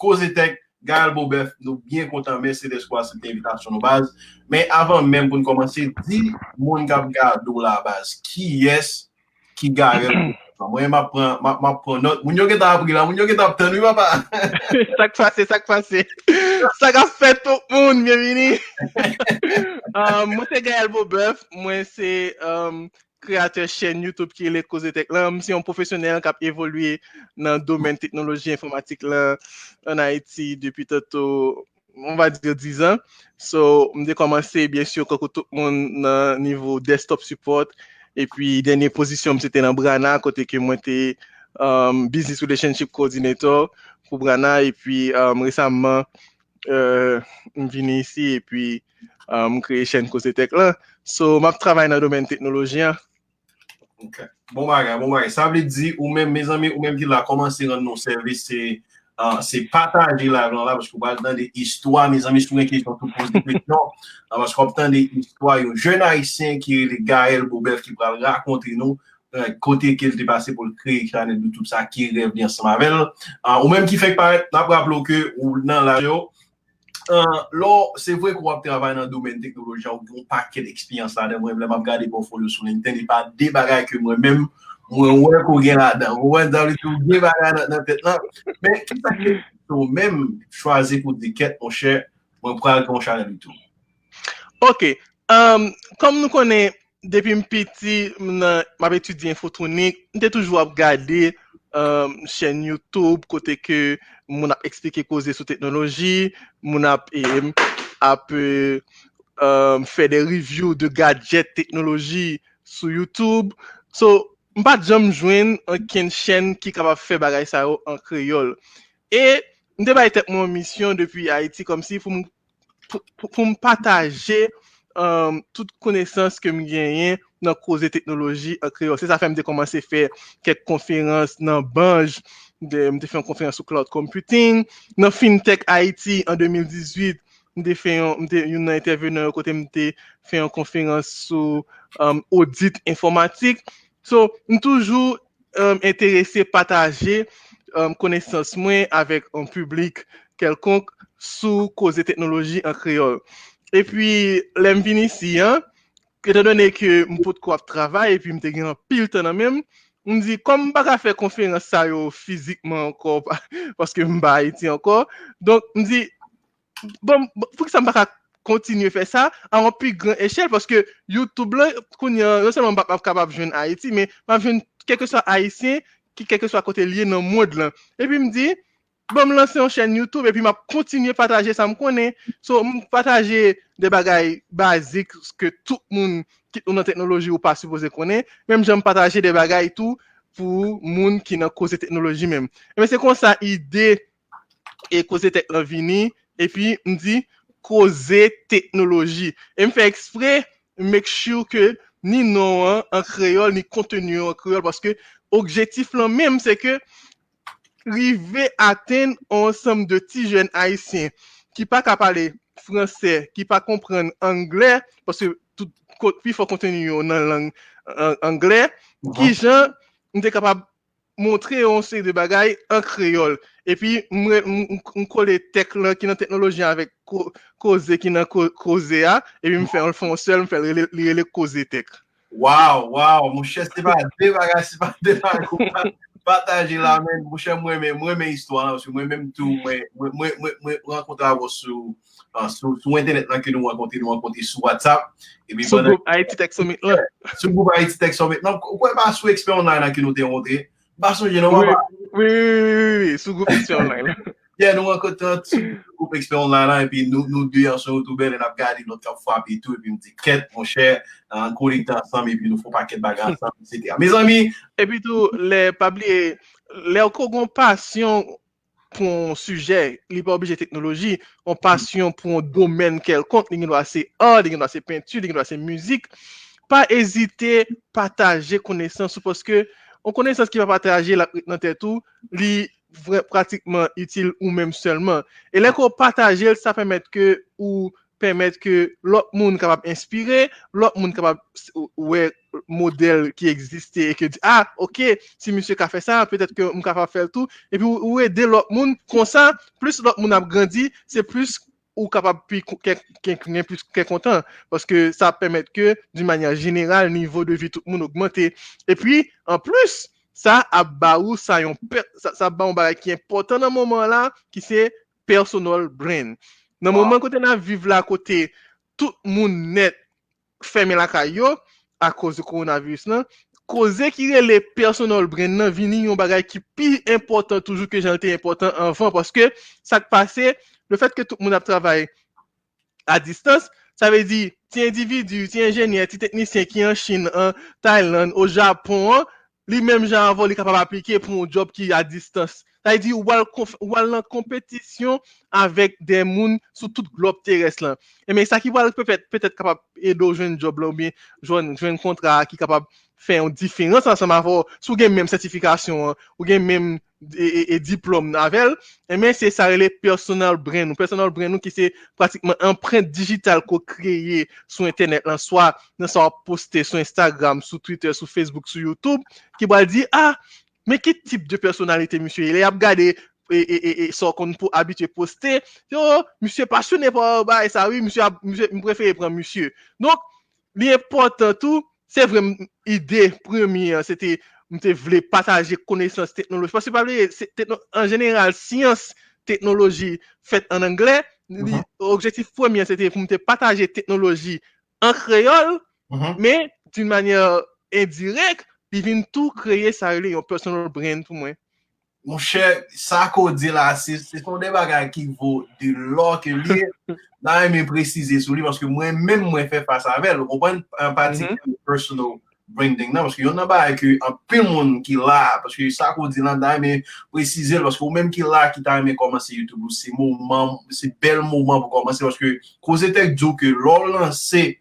Kozetek, Gael Bobef, nou bien kontan, mersi deskwa se te invitasyon nou baz. Men avan men pou nou komanse, di moun kap gado la baz, ki yes, ki Gael Bobef. Mwen ma pren not, moun yo get ap gila, moun yo get ap tan, mwen pa. Sak fase, sak fase. Sak ap fet tout moun, mwen vini. Mwen se Gael Bobef, mwen se... Um, kreator chen YouTube ki le Kozetek la. Mwen si yon profesyonel kap evolwe nan domen teknoloji informatik la an Haiti depi tato, mwen va dire 10 an. So, de komanse, bien koko tout moun nan nivou desktop support. E denye posisyon mwen se te nan Brana, kote ke mwen te um, business relationship coordinator pou Brana. E pi, um, resamman, euh, mwen vini isi, e pi, mwen um, kreye chen Kozetek la. So, mwen ap travay nan domen teknoloji an. Ok, bon bagay, bon bagay. Sa vle di ou men, me zami, ou men ki la komanse ran nou servis, se pataje la lan la, baske ou bal dan de histwa, me zami, se tou gen ki yon tou pose de peknon, baske ou tan de histwa, yon jen haisyen ki le Gael Bobef ki pral rakonte nou, kote ke l te pase pou l kre ekranet de tout sa ki reveni an sa mavel. Ou men ki fek paret, nan pra bloke ou nan la yo, Uh, lò, se vwe kwa ap travay nan domen teknoloji ou goun pakè d'ekspiyans la den mwen mwen ap gade pou folyo sou LinkedIn e pa debagay ke mwen mèm mwen wè kou gen la dan, mwen wè kou gen bagay nan pet nan. Men, ki sa ke tou mèm chwaze pou diket, mwen chè, mwen pral kon chale tou. Ok, um, kom nou konen depi mpiti mwen ap etudi infotronik, mwen te toujou ap gade mwen chen YouTube kote ke moun ap eksplike koze sou teknoloji, moun ap ap fè de review de gadget teknoloji sou YouTube. So, mpa jom jwen an ken chen ki kapap fè bagay sa yo an kreyol. E, mte ba etep moun misyon depi Haiti kom si pou m pataje tout konesans ke m genyen nan koze teknoloji an kreyol. Se sa fè m de komanse fè kek konferans nan banj mte fè yon konferans sou cloud computing, nan FinTech Haiti an 2018, mte fè yon nan intervenor kote mte fè yon konferans sou audit informatik. So, m toujou interese um, pataje konesans um, mwen avèk an publik kelkonk sou koze teknoloji an kreol. E pi, si, etan donè ke m pot kwa travay, e pi mte gen an pil tan nan mèm, m di, kom m baka fe konferans sa yo fizikman anko, paske m ba iti anko, donk m di, bon, fwik sa m baka kontinye fe sa, an an pi gran eshel, paske YouTube la, koun yon, yon seman m baka kapab jwen Haiti, men m jwen keke sa Haitien, ki keke sa kote liye nan mod lan. E pi m di, bon m lanse yon chen YouTube, e pi m ap kontinye pataje sa m konen, so m pataje de bagay bazik, ke tout moun, ki ou nan teknoloji ou pa supose konen, menm jen pataje de bagay tou pou moun ki nan koze teknoloji menm. Emen se kon sa ide e koze teknoloji e pi mdi koze teknoloji. E m fe ekspre, mek chou ke ni nou an kreol, ni kontenu an kreol, paske objektif lan menm se ke rive aten ansam de ti jen haisyen ki pa ka pale franse, ki pa kompren angle, paske pi fò kontenu yo nan lang Anglè, ki jen bon. mte kapab montre yon se de bagay an kreol. E pi mko le tek lan ki nan teknoloji avèk koze ki nan koze a, e pi mfe an fon sel, mfe li le koze tek. Waw, waw, mwen chè se pa de bagay, se pa de bagay. Pataje la men, mou chè mwen men, mwen men histwa, mwen men mtou, mwen renkonta avò sou sou internet nan ki nou wakonti, nou wakonti sou WhatsApp. Sou group IT Tech Summit la. Sou group IT Tech Summit. Nan, kwen ba sou eksper online nan ki nou te yonte? Ba sou jenon wap? Oui, oui, oui, oui, sou group eksper online la. Yeah, nou wakonti sou group eksper online la, epi nou duyan sou YouTube, en ap gadi nou te fwa pi tou, epi te ket, mon chè, an konik ta ansam, epi nou fwa pa ket bagan ansam, etc. Mes ami, epi tou, le pabli, le okogon pasyon pou an suje, li pa obje teknoloji, an pasyon pou an domen li gen do ase art, li gen do ase pentu, li gen do ase an pratikman itil ou menm selman. E lè ko pataje, sa pwemet ke ou permette ke lòk moun kapab inspire, lòk moun kapab wè model ki egziste, e ke di, ah, ok, si monsye ka fè sa, petèt ke moun kapab fè l'tou, e pi wè de lòk moun, konsan, plus lòk moun ap grandi, se plus ou kapab pi kè kontan, paske sa permette ke, di manyan general, nivou de vi tout moun augmente, e pi, an plus, sa ap ba ou sa yon per, sa, sa ba yon bagay ki important nan mouman la ki se personal brand. Nan wow. mouman kote nan vive la kote tout moun net feme la kayo a koze koronavirus nan, koze ki re le personal brand nan vini yon bagay ki pi important toujou ke jante important anvan paske sa k pase, le fet ke tout moun ap travay a distans, sa ve di ti individu, ti enjenye, ti teknisyen ki an Chin, an Thailand, o Japon an, li menm jan avon li kapab aplike pou moun job ki a distans. Ta yi di wal nan kompetisyon avèk den moun sou tout glob teres lan. E men sa ki wal pepet kapab edo jwen job la ou bi jwen kontra ki kapab fè yon difenans ansan ma vò sou gen menm sertifikasyon ou gen menm E, e diplom navel, e men se sa rele personal brand nou. Personal brand nou ki se pratikman emprent digital ko kreye sou internet lan. Soa nan sa poste sou Instagram, sou Twitter, sou Facebook, sou Youtube, ki bal di, ah, men ki tip de personalite, monsye? E le ap gade, e so kon pou abitwe poste, yo, monsye pasyone pa, ba, e sa, oui, monsye, monsye, monsye, monsye, monsye, monsye. Donk, li e potan tou, se vrem mwen te vle pataje konesans teknoloji. Pasi pa vle, en general, siyans teknoloji fet en angle, mm -hmm. objektif premier, se te mwen te pataje teknoloji an kreol, mm -hmm. men d'un manyer indirek, pi vin tou kreye sa yon yon personal brand pou mwen. Mwen chè, sa ko di la, se son de bagay ki vò di lò ke li, nan mè prezise sou li, paske mwen mè mwen fè fasa vel, ou ban an pati personal branding nan, paske yon nan ba ek an pil moun ki la, paske sa kou di lan da eme precize, paske ou menm ki la ki ta komanse YouTube, se mouman se bel mouman pou komanse, paske kou se tek djou ke lor lan se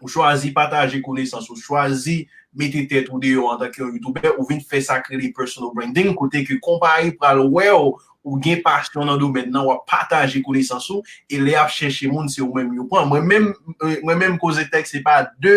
ou chwazi pataje konesans ou chwazi meti tet ou deyo an tak yo YouTube, ou vin fè sakre li personal branding, kote ki kompari pral wè ou gen pasyon nan do men nan wap pataje konesans ou e le ap chèche moun se ou menm yo pran mwen menm kou se tek se pa de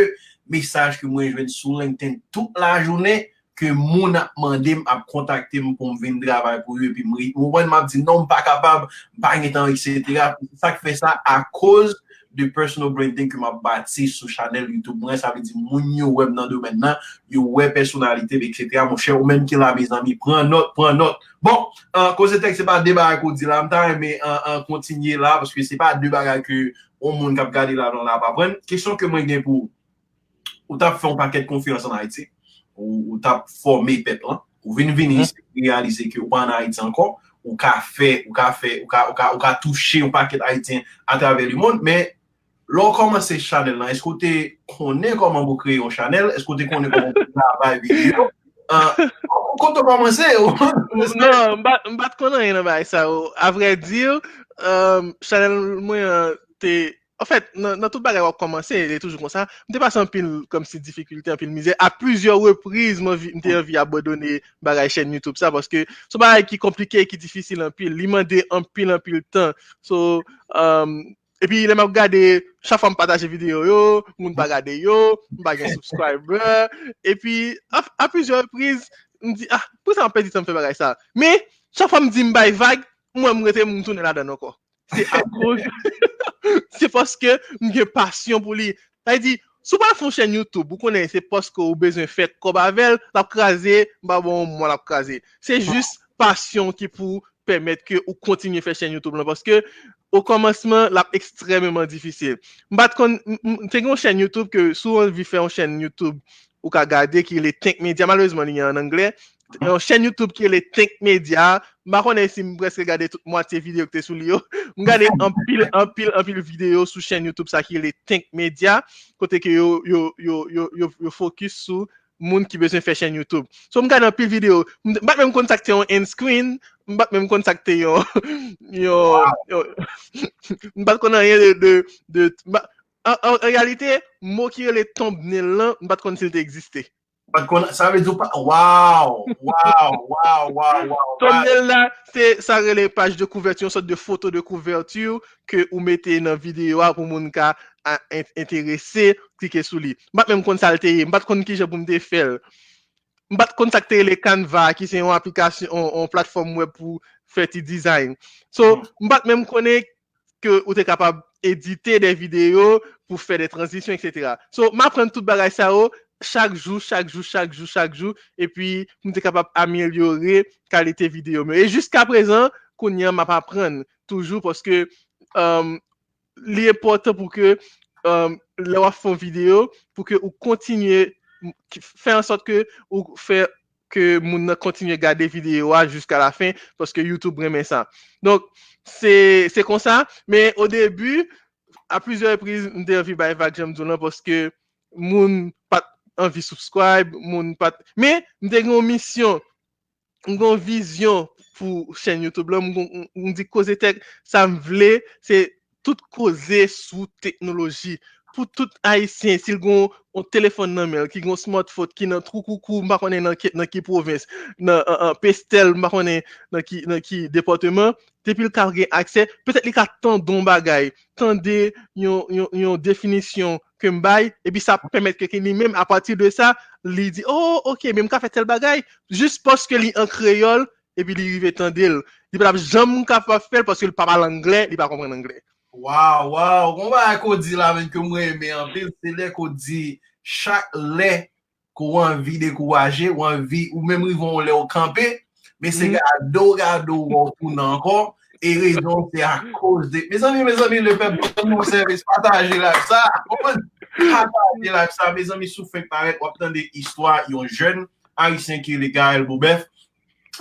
mesaj ke mwen jwen sou LinkedIn tout la jounen ke moun ap mandem ap kontakte m pou m ven dravay pou yon pi mri. Mwen m ap di non m pa kapab, m pa ngetan, etc. Sa ki fe sa a koz de personal branding ke m ap bati sou chanel YouTube. Mwen sa ve di moun yo web nan do men nan, yo web personalite, etc. Mwen chè ou men ki la bez nami, pren not, pren not. Bon, koze tek se pa deba akou di la, m tan reme an kontinye la, pweske se pa deba akou ou moun kap gade la don la pa pren. Kesyon ke mwen gen pou ou tap fè un paket konfiyans an Haiti, ou tap formé pep lan, ou vini vini, ou realize ki ou pa an Haiti ankon, ou ka fè, ou ka fè, ou ka touche un paket Haiti an travè li moun, men, lò koman se chanel lan, eskote konen koman bou kreye yon chanel, eskote konen koman kreye yon video, konto koman se, ou? Non, mbat konan yon bay sa, ou dir, chanel mwen te... En fèt, nan, nan tout bagay wak komanse, lè toujou kon sa, mte pasan pil kom si difikultè, pil mizè, a plizye repriz mte mm. vi abodone bagay chen YouTube sa, paske sou bagay ki komplike, ki difisil an pil, li mande an pil an pil tan. So, euh, um, epi lè mwen gade, chafan m pataje video yo, moun bagade yo, m ah, bagay subscriber, epi a plizye repriz, m di, ah, pou sa m pedi sa m fè bagay sa? Me, chafan m di m bay vag, mwen m rete m tounen la dan anko. Se akoj... se foske mge pasyon pou li. Ta yi di, sou pa foun chen YouTube, ou konen se foske ou bezon fèt kobavel, la pkaze, mba bon mwa la pkaze. Se jist pasyon ki pou pèmèt ke ou kontinye fè chen YouTube. Foske, ou komanseman, la ekstremèman difisil. Mbat kon, fèk yon chen YouTube, ke sou an vi fè yon chen YouTube, ou ka gade ki le Think Media, malouzman yon an Angle, chen YouTube ki le Think Media, mba konen si mbreske gade tout mwate video ki te sou li yo, m gade an pil, an pil, an pil video sou chen YouTube sa ki le Think Media, kote ke yo, yo, yo, yo, yo, fokus sou moun ki bezwen fè chen YouTube. So m gade an pil video, m bat mè m kontakte yon end screen, m bat mè m kontakte yon, yon, yon, m bat konen yon de, de, en realite, mou ki yo le tomb nè lan, m bat konen sil egziste. Sa ve di ou pa, waw, waw, waw, waw, waw. Thumbnail la, sa re le page de kouvertu, yon sot de foto de kouvertu ke ou mette nan videyo a pou moun ka interese, klike sou li. Mbat menm kon salteye, mbat kon ki jaboun de fel. Mbat kontakte le Canva ki se yon aplikasyon, yon platform web pou fè ti design. So, mbat menm konen ke ou te kapab edite de videyo pou fè de transisyon, etc. So, mbat pren tout bagay sa ou, chak jou, chak jou, chak jou, chak jou, epi mwen te kapap amelyore kalite videyo mwen. E jiska prezant, kon yon map apren toujou, poske euh, li e pote pou ke euh, le waf fon videyo, pou ke ou kontinye, fè an sot ke ou fè ke moun kontinye gade videyo a jiska la fin, poske YouTube remen sa. Donk, se kon sa, men o debu, a plizye repriz, mwen te avi bay vak jem zounan, poske moun anvi subscribe, moun pat... Me, mde gen yon misyon, mwen gen yon vizyon pou chen YouTube la, mwen di koze tek, sa m vle, se tout koze sou teknoloji. Pou tout haisyen, sil gen yon telefon nanmel, ki gen yon smartphone, ki nan trou koukou, mba konen nan ki provins, nan pestel, mba konen nan ki departement, depil karge akse, petet li ka tan don bagay, tan de yon definisyon ke mbay, epi sa pwemet keke ni menm, a pati de sa, li di, oh, ok, menm ka fe tel bagay, jist poske li an kreyol, epi li rive tan del. Di pa la, jom mou ka pa fel, poske li pa mal angle, li pa kompren angle. Waw, waw, kon ba akot di la men ke mwen eme anpil, se le akot di, chak le, kou anvi de kou waje, ou anvi, ou menm rivon le ou kampe, men se gado gado wotou nan kon, E rezon se a kouz de... Mes ami, mes ami, le pep nou servis pataje la sa. Pataje la sa. Mes ami sou fek parek wap tan de histwa yon jen. Haitien ki le ga el boubef.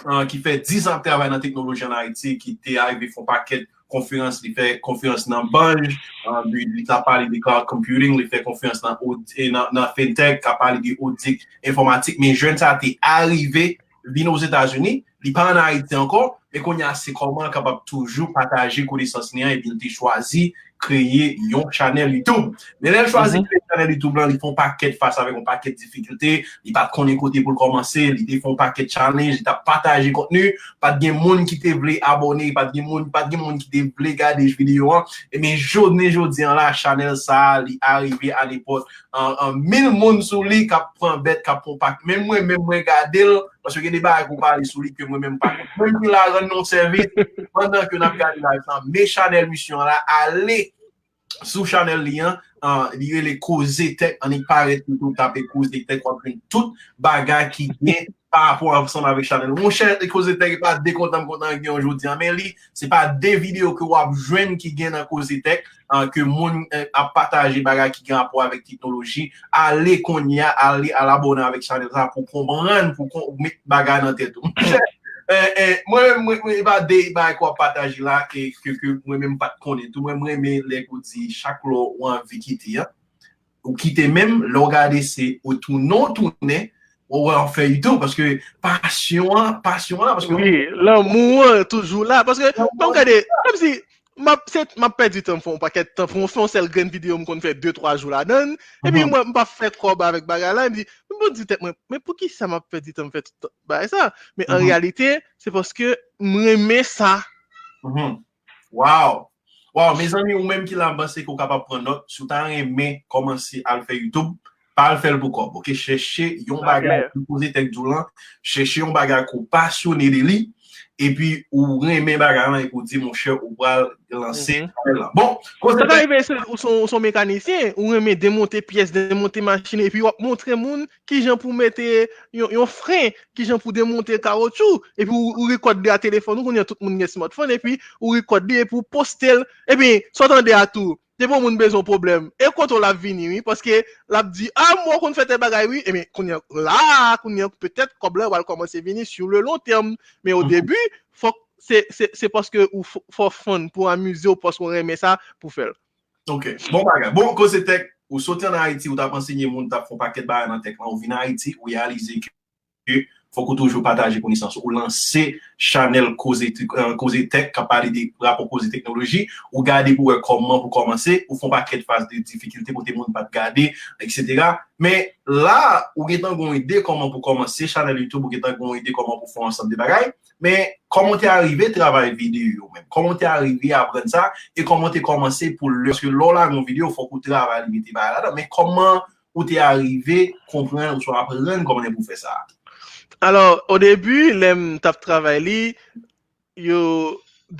Uh, ki fe 10 an travay nan teknoloji an Haiti. Ki te arive fon paket konferans. Li fè konferans nan banj. Uh, li ta pali de cloud computing. Li fè konferans nan, nan, nan fintech. Ka pali de audit informatik. Men jen sa te arive vin os Etats-Unis. Li pa an Haiti ankon. men kon ya se koman kapap toujou pataje kou konesans niyan e bin te chwazi kreye yon chanel YouTube. Men el chwazi mhm. kreye chanel YouTube lan, li fon paket fasa vek yon paket difikilte, li pat konen kote pou l komanse, li te fon paket challenge, li ta pataje kontenu, pat gen moun ki te vle abone, pat gen moun ki te vle gade j videyo an, e men jodne jodyan la chanel sa li arive an epot, an mil moun sou li kap pran bet kap pon paket, men mwen men mwen gade l, Paswe gen deba akou pali sou li ke mwen menm pa. Mwen ki la ren non servis, pandan ke nan gade la yon, me chanel misyon la, ale sou chanel li an, li yon le kouze tek, an yi paret toutou tape kouze tek wakren tout bagay ki gen pa apon avsan avik chanel. Mwen chen le kouze tek, pa dekontan kontan gen yon jodi an, men li, se pa de video ke wap jwen ki gen nan kouze tek, ke moun euh, ap pataje bagay ki gen apwa avik teknoloji, ale kon ya, ale alabona avik chanel sa pou konbran, pou konbran bagay nan tetou. Mwen Mwen mwen mwen ba dey ba kwa pataj la ke mwen mwen pat konen tou mwen mwen mwen lek ou di chak lo wan vi kite ya. Ou kite men lo gade se ou tou non toune ou wè an fè yi tou, paske pasyon an, pasyon an. Oui, l'amou an toujou la, paske mwen gade, kom si... m ap pedi tan fon paket, tan fon fon sel gen video m kon fè 2-3 jou la dan, e pi m pa fè kroba avèk bagay la, m di, tek mwen, mè pou ki sa m ap pedi tan fè tout bagay sa? Mè an realite, se paske m remè sa. Waw, waw, mè zami ou mèm ki la basè kou kapap pren not, sou tan remè komansi al fè YouTube, pa al fèl pou kop, ok, chèche yon bagay pou pose tek doulan, chèche yon bagay kou pasyonè de li, epi ou remè bagay an, epi ou di moun chè ou pral lansè. Bon, kon se ta rive ou son mekanisyen, ou remè demonte piyes, demonte machine, epi wap montre moun ki jan pou mette yon fren, ki jan pou demonte karotchou, epi ou rekode de a telefon, ou kon yon tout moun nye smartphone, epi ou rekode de pou postel, epi sotan de a tou, te pou moun bezon problem. E konton la vini, oui, paske la di, a, mwen kon fete bagay, oui, e mi, kon yon la, kon yon, petet, koble, wale koman se vini sou le long term. Me ou debu, fok, se paske ou fok fon pou amuse ou paske ou reme sa pou fel. Ok, bon bagay. Bon, kon se tek, ou sote an Haiti, ou ta panse nye moun, ta fon paket bagay nan tek, ou vina Haiti, ou yalize ki fòk ou toujou pataje konisans ou lanse chanel koze tek ka pale de rapor koze teknologi ou gade pou wè koman pou komanse ou fon pa ket fase de difikilte pou te moun pat gade, etc. Men la, ou getan goun ide koman pou komanse chanel YouTube, ou getan goun ide koman pou fon ansan de bagay, men koman te arrive travay videyo men, koman te arrive apren sa, e koman te komanse pou lè, se lò la goun videyo fòk ou travay limiti bagay la, men koman ou te arrive, kompren, ou so apren, koman pou fè sa? Alors, au debu, lem tap travay li, yo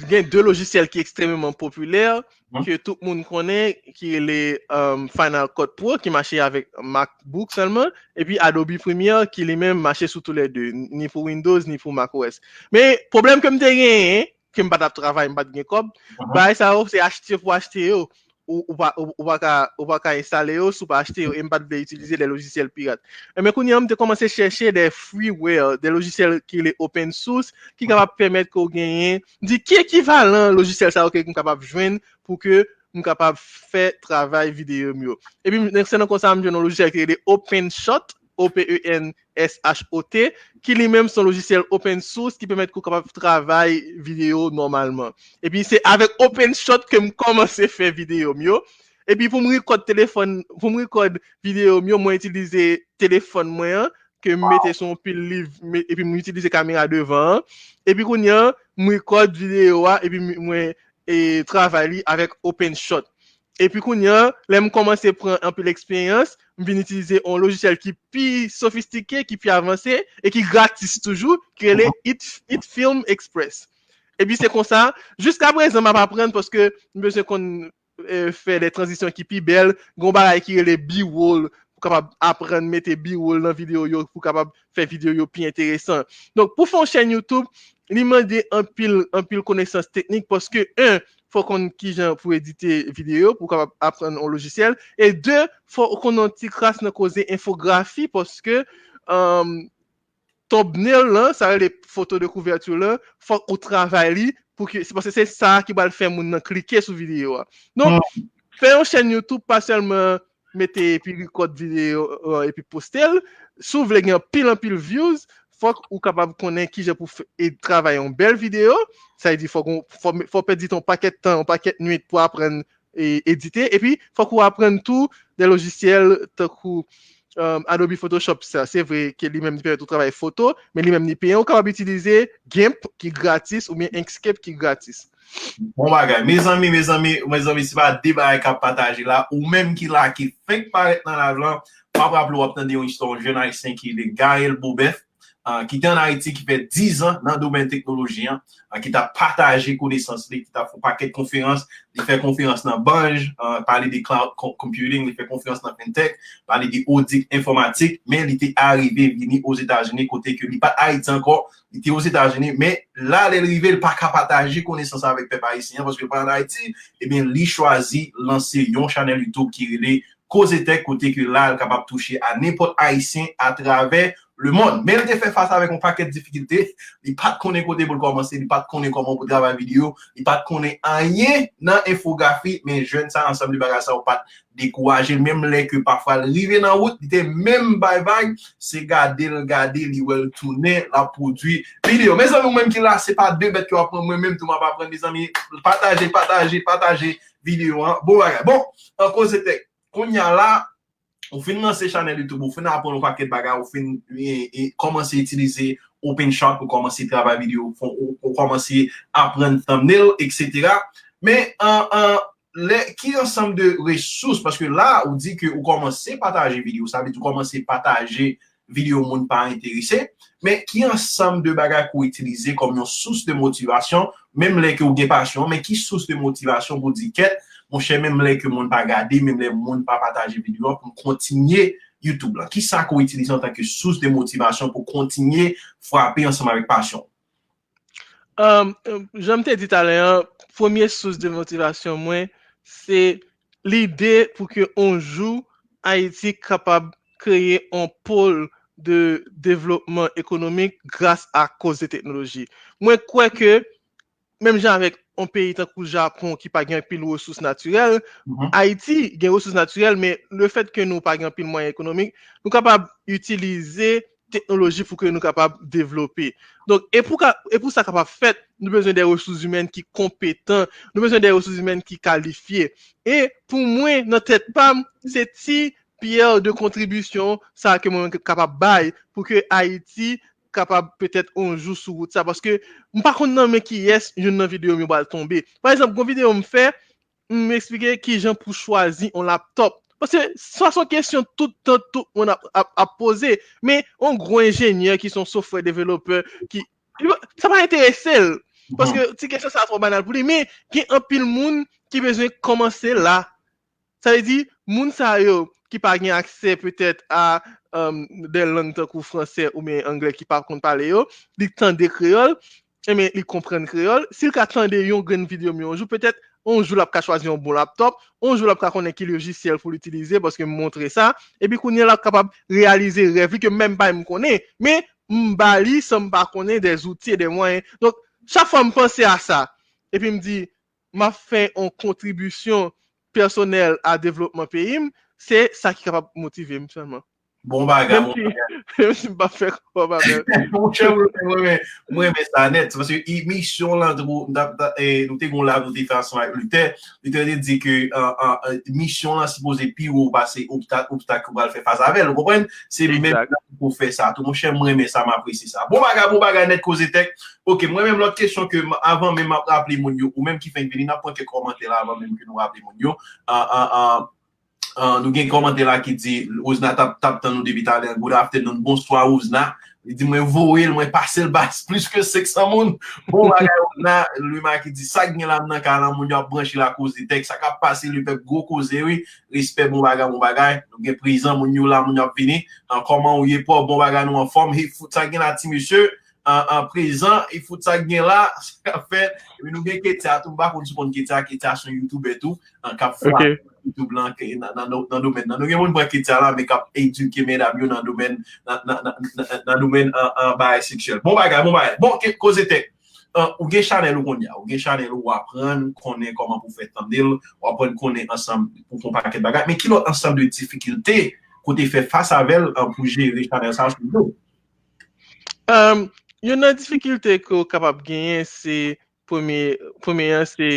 gen de logisyel ki ekstremement popüler, ki tout moun konen, ki le um, Final Cut Pro, ki mache avèk MacBook selman, epi Adobe Premiere, ki li men mache sou tout le de, ni pou Windows, ni pou macOS. Me, problem kem te gen, kem bat ap travay, mbat gen kob, bay sa ou, se achete pou achete yo. Ou pa ka installe yo sou pa achete yo, e mbat de utilize de logisyel pirat. E men koun yon mte komanse chèche de freeware, de ki le open source, ki kapap pèmèt ko genyen, di ki ekivalan logisyel sa ou ke koun kapap jwen pou ke moun kapap fè travay videyo myo. E pi se nan konsan mwen logisyel ki le open shot, O-P-E-N-S-H-O-T, ki li menm son logisyel open source ki pwemet kou kapap travay video normalman. E pi se avek OpenShot ke m komanse fe video myo. E pi pou m rekod telefon, pou m rekod video myo, mwen itilize telefon mwen, ke m mette son pil liv, e pi m itilize kamera devan. E pi koun yan, m rekod video wa, e pi mwen travay li avek OpenShot. E pi koun yan, le m komanse pran anpe l'eksperyans, m vin itilize an logisyel ki pi sofistike, ki pi avanse, e ki gratis toujou, ki rele It Film Express. E pi se kon sa, jiska brez an m ap apren, poske m beze kon fè de transisyon ki pi bel, goun baray ki rele B-Wall, pou kapab apren mette B-Wall nan video yo, pou kapab fè video yo pi enteresan. Donk pou fon chen YouTube, li mande an pil konesans teknik, poske un, fò kon ki jan pou edite video pou kapap apren an logisyel. E de, fò kon an ti kras nan koze infografi poske um, top nil lan, sa re le foto de kouvertu lan, fò ou travay li pou ki, se poske se sa ki bal fè moun nan klike sou video. Non, fè yon chen YouTube pa selman mette epi record video euh, epi postel, sou vle gen pil an pil views, fòk ou kapab konen ki je pou e travay an bel video, sa di pe di ton paket tan, paket nuit pou apren e edite, e pi fòk ou apren tou de logisyel takou um, Adobe Photoshop. Sa, se vre ke li menm ni pere tou travay foto, men li menm ni pere, ou kapab itilize GIMP ki gratis ou men Inkscape ki gratis. Bon bagay, me zami, me zami, me zami si pa debay kap pataji la, ou menm ki la ki fek paret nan la vlan, pa lo apten de yon iston jenay sen ki de Gael Boubef, ki te an Haiti ki fe 10 an nan domen teknoloji an, ki ta pataje konesans li, ki ta fò paket konferans, li fe konferans nan banj, pale de cloud computing, li fe konferans nan fintech, pale de audit informatik, men li te arrive vini os Etats-Unis kote ke li pat Haiti anko, li te os Etats-Unis, men la li rive li pa kapataje konesans avèk pe Parisien, paske pa an Haiti, e ben li chwazi lanse yon chanel YouTube ki li koze tek kote ke la li kapap touche a nepot Haitien a travè Le moun, men te fè fasa avèk moun pakèt difikilte, li pat konè kote pou l'komanse, li pat konè koman pou drava video, li pat konè anye nan infografi, men jwen sa ansam li baga sa ou pat dekouaje, menm lè ke pafwa rive nan wout, li te menm bay bay, se gade, gade, li wèl toune, la prodwi video. Men zan moun menm ki la, se pa debet ki wap pran, mwen menm touman pa pran, li zan mi pataje, pataje, pataje video. Bon, bon, an kon se te, kon nyan la, Ou fin nan se chanel YouTube, ou fin nan apon nou paket baga, ou fin e, e, komanse itilize OpenShot, pou komanse trabay video, ou komanse apren thumbnail, etc. Men, an, an, ki ansam de resous, paske la ou di ke ou komanse pataje video, sa ve di ou komanse pataje video moun pa interese, men ki ansam de baga kou itilize kom yon sous de motivasyon, menm le ke ou gen pasyon, men ki sous de motivasyon pou di ket, moun chè mèm lè ke moun pa gade, mèm lè moun pa pataje video pou kontinye YouTube la. Ki sa kou itilize an tanke sous de motivasyon pou kontinye fwape ansama vek pasyon? Jom te dit alè an, pwemye sous de motivasyon mwen, se l'ide pou ke onjou a iti kapab kreye an pol de devlopman ekonomik grase a koz de teknoloji. Mwen kwe ke, mèm jan avèk an peyi tan kou Japon ki pa gen pil wosous naturel, mhm. Haiti gen wosous naturel, men le fet ke nou pa gen pil mwen ekonomik, nou kapab utilize teknoloji pou ke nou kapab devlopi. Donk, e pou sa kapab fet, nou bezon de resous humen ki kompetan, nou bezon de resous humen ki kalifiye. E pou mwen, nan tet pam, se ti pier de kontribusyon sa ke mwen kapab bay pou ke Haiti kapab petet onjou sou gout sa. Paske, mwen pa kon nan men ki yes, yon nan video mwen bal tombe. Par exemple, kon video mwen fe, mwen eksplike ki jen pou chwazi on laptop. Paske, sa son kesyon tout, tout, tout, mwen ap pose. Men, on gro enjenye ki son software developer, ki, sa pa interese el. Paske, ti kesyon sa atro banal pou li. Men, ki an pil moun ki bezwen komanse la. Sa ve di, moun sa yo, ki pa gen akse petet a um, del lantakou franse ou men angle ki pa kon pale yo, li tande kreol, e men li kompren kreol, sil ka tande yon mi onjou, petet onjou la pka chwazi yon bon laptop, onjou la pka konen ki logiciel pou l'utilize, baske m montre sa, e bi konen la kapab realize revi ke menm bay m konen, men m bali sa m pa konen de zouti e de mwen, donk, chak fwa m pense a sa, e pi m di, ma fe yon kontribusyon personel a devlopman peyim, Se sa ki kapap motive m chanman. Bon baga, bon baga. Mwen si mba fek, mwen mba fek. Mwen chè mwen, mwen mwen sa net. Mwen se yon misyon lan, nou te kon la nou te fason ak Lute, lute de di ke misyon lan si pose pi ou pase obstak ou bal fe fasa vel. Ou kompren? Se mwen pou fe sa. Tou Mwen chè mwen mwen sa mwen apresi sa. Bon baga, bon baga net koze tek. Ok, mwen mwen lot kesyon ke avan mwen mwen ap le moun yo, ou mwen ki fen veni, nan pon ke komante la avan mwen ki nou aple moun yo. A, a, an. Uh, nou gen komante la ki di, ouzna tap tap tan nou debita den, good afternoon, bonsoir ouzna. Li di mwen voel, mwen pase l bas, plus ke seksan moun. Bon bagay ouzna, lui ma ki di, sa gen lam nan kalan moun yo ap branshi la kouz di tek, sa ka pase li pep go kouze we, respect bon bagay, bon bagay. Nou gen prizan moun yo la moun yo ap vini, an koman ou ye po, bon bagay nou an form, hi fout sa gen la ti misye, an prizan, hi fout sa gen la, sa ka fe, nou gen ketia, tou mba kon sou kon ketia ketea son YouTube etou, an kap fwa. Okay. tout blan nan domen. Nan nou gen moun brek sa la, me kap eduke men am yo nan domen nan domen baye seksyel. Bon bagay, bon bagay. Bon, koze tek. Euh, ou gen chanel ou kon ya. Ou gen chanel ou apren, konen koman pou fè tandil, ou apren konen ansam pou kon paket bagay. Men ki lò ansam de difikilte kote fè fasa vel pou jere chanel sa chou nou? Yon nan difikilte ko kapap genyen se, pwemye, pwemye an se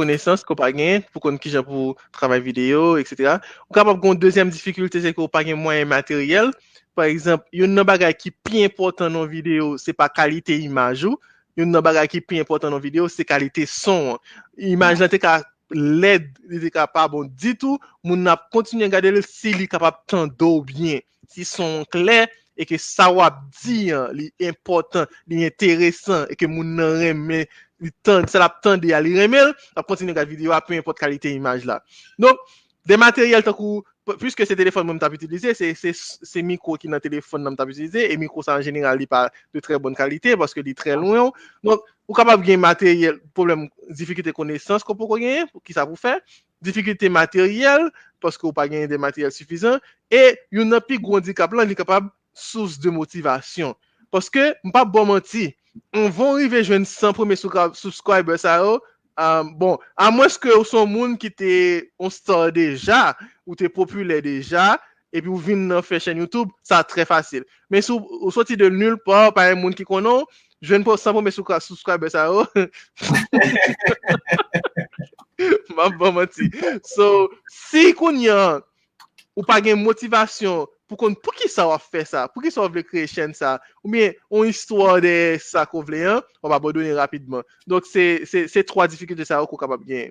konesans ko pa gen, pou kon ki jan pou travay video, etc. Ou kapap kon dezem difikulte se ko pa gen mwen materyel, par exemple, yon nan bagay ki pi important nan video, se pa kalite imaj ou, yon nan bagay ki pi important nan video, se kalite son. Imaj nan te ka led, te ka pa bon ditou, moun nan kontinyen gade le si li kapap tan do bien. Si son kler, e ke sa wap di, li important, li interesant, e ke moun nan reme, se la tan de ya li remel, ap kontine gade video ap, pe import kalite imaj la. Non, de materyel takou, pwiske se telefon mwen tap utilize, se mikro ki nan telefon nan tap utilize, e mikro sa an general li pa de tre bon kalite, paske li tre loun. Non, ou kapab gen materyel, problem, difikite konesans ko pou gen, ki sa pou fe, difikite materyel, paske ou pa gen de materyel sufizan, e yon api gwo di kap lan, li kapab souz de motivasyon. Paske, mpa bon manti, On von rive jwen 100 preme subscriber sa yo. Bon, a mweske ou son moun ki te on store deja, ou te popule deja, epi ou vin nan fè chen YouTube, sa tre fasil. Men sou ou soti de nul pa, pa yon moun ki konon, jwen pou 100 preme subscriber sa yo. Mwen bon mati. So, si kon yon, ou pa gen motivasyon, pou kon pou ki sa wap fè sa, pou ki sa wap vle kreye chen sa, ou miye, ou istwa de sa kou vle an, wap ap bodone rapidman. Donk se, se, se 3 difikilte sa kou kapap gen.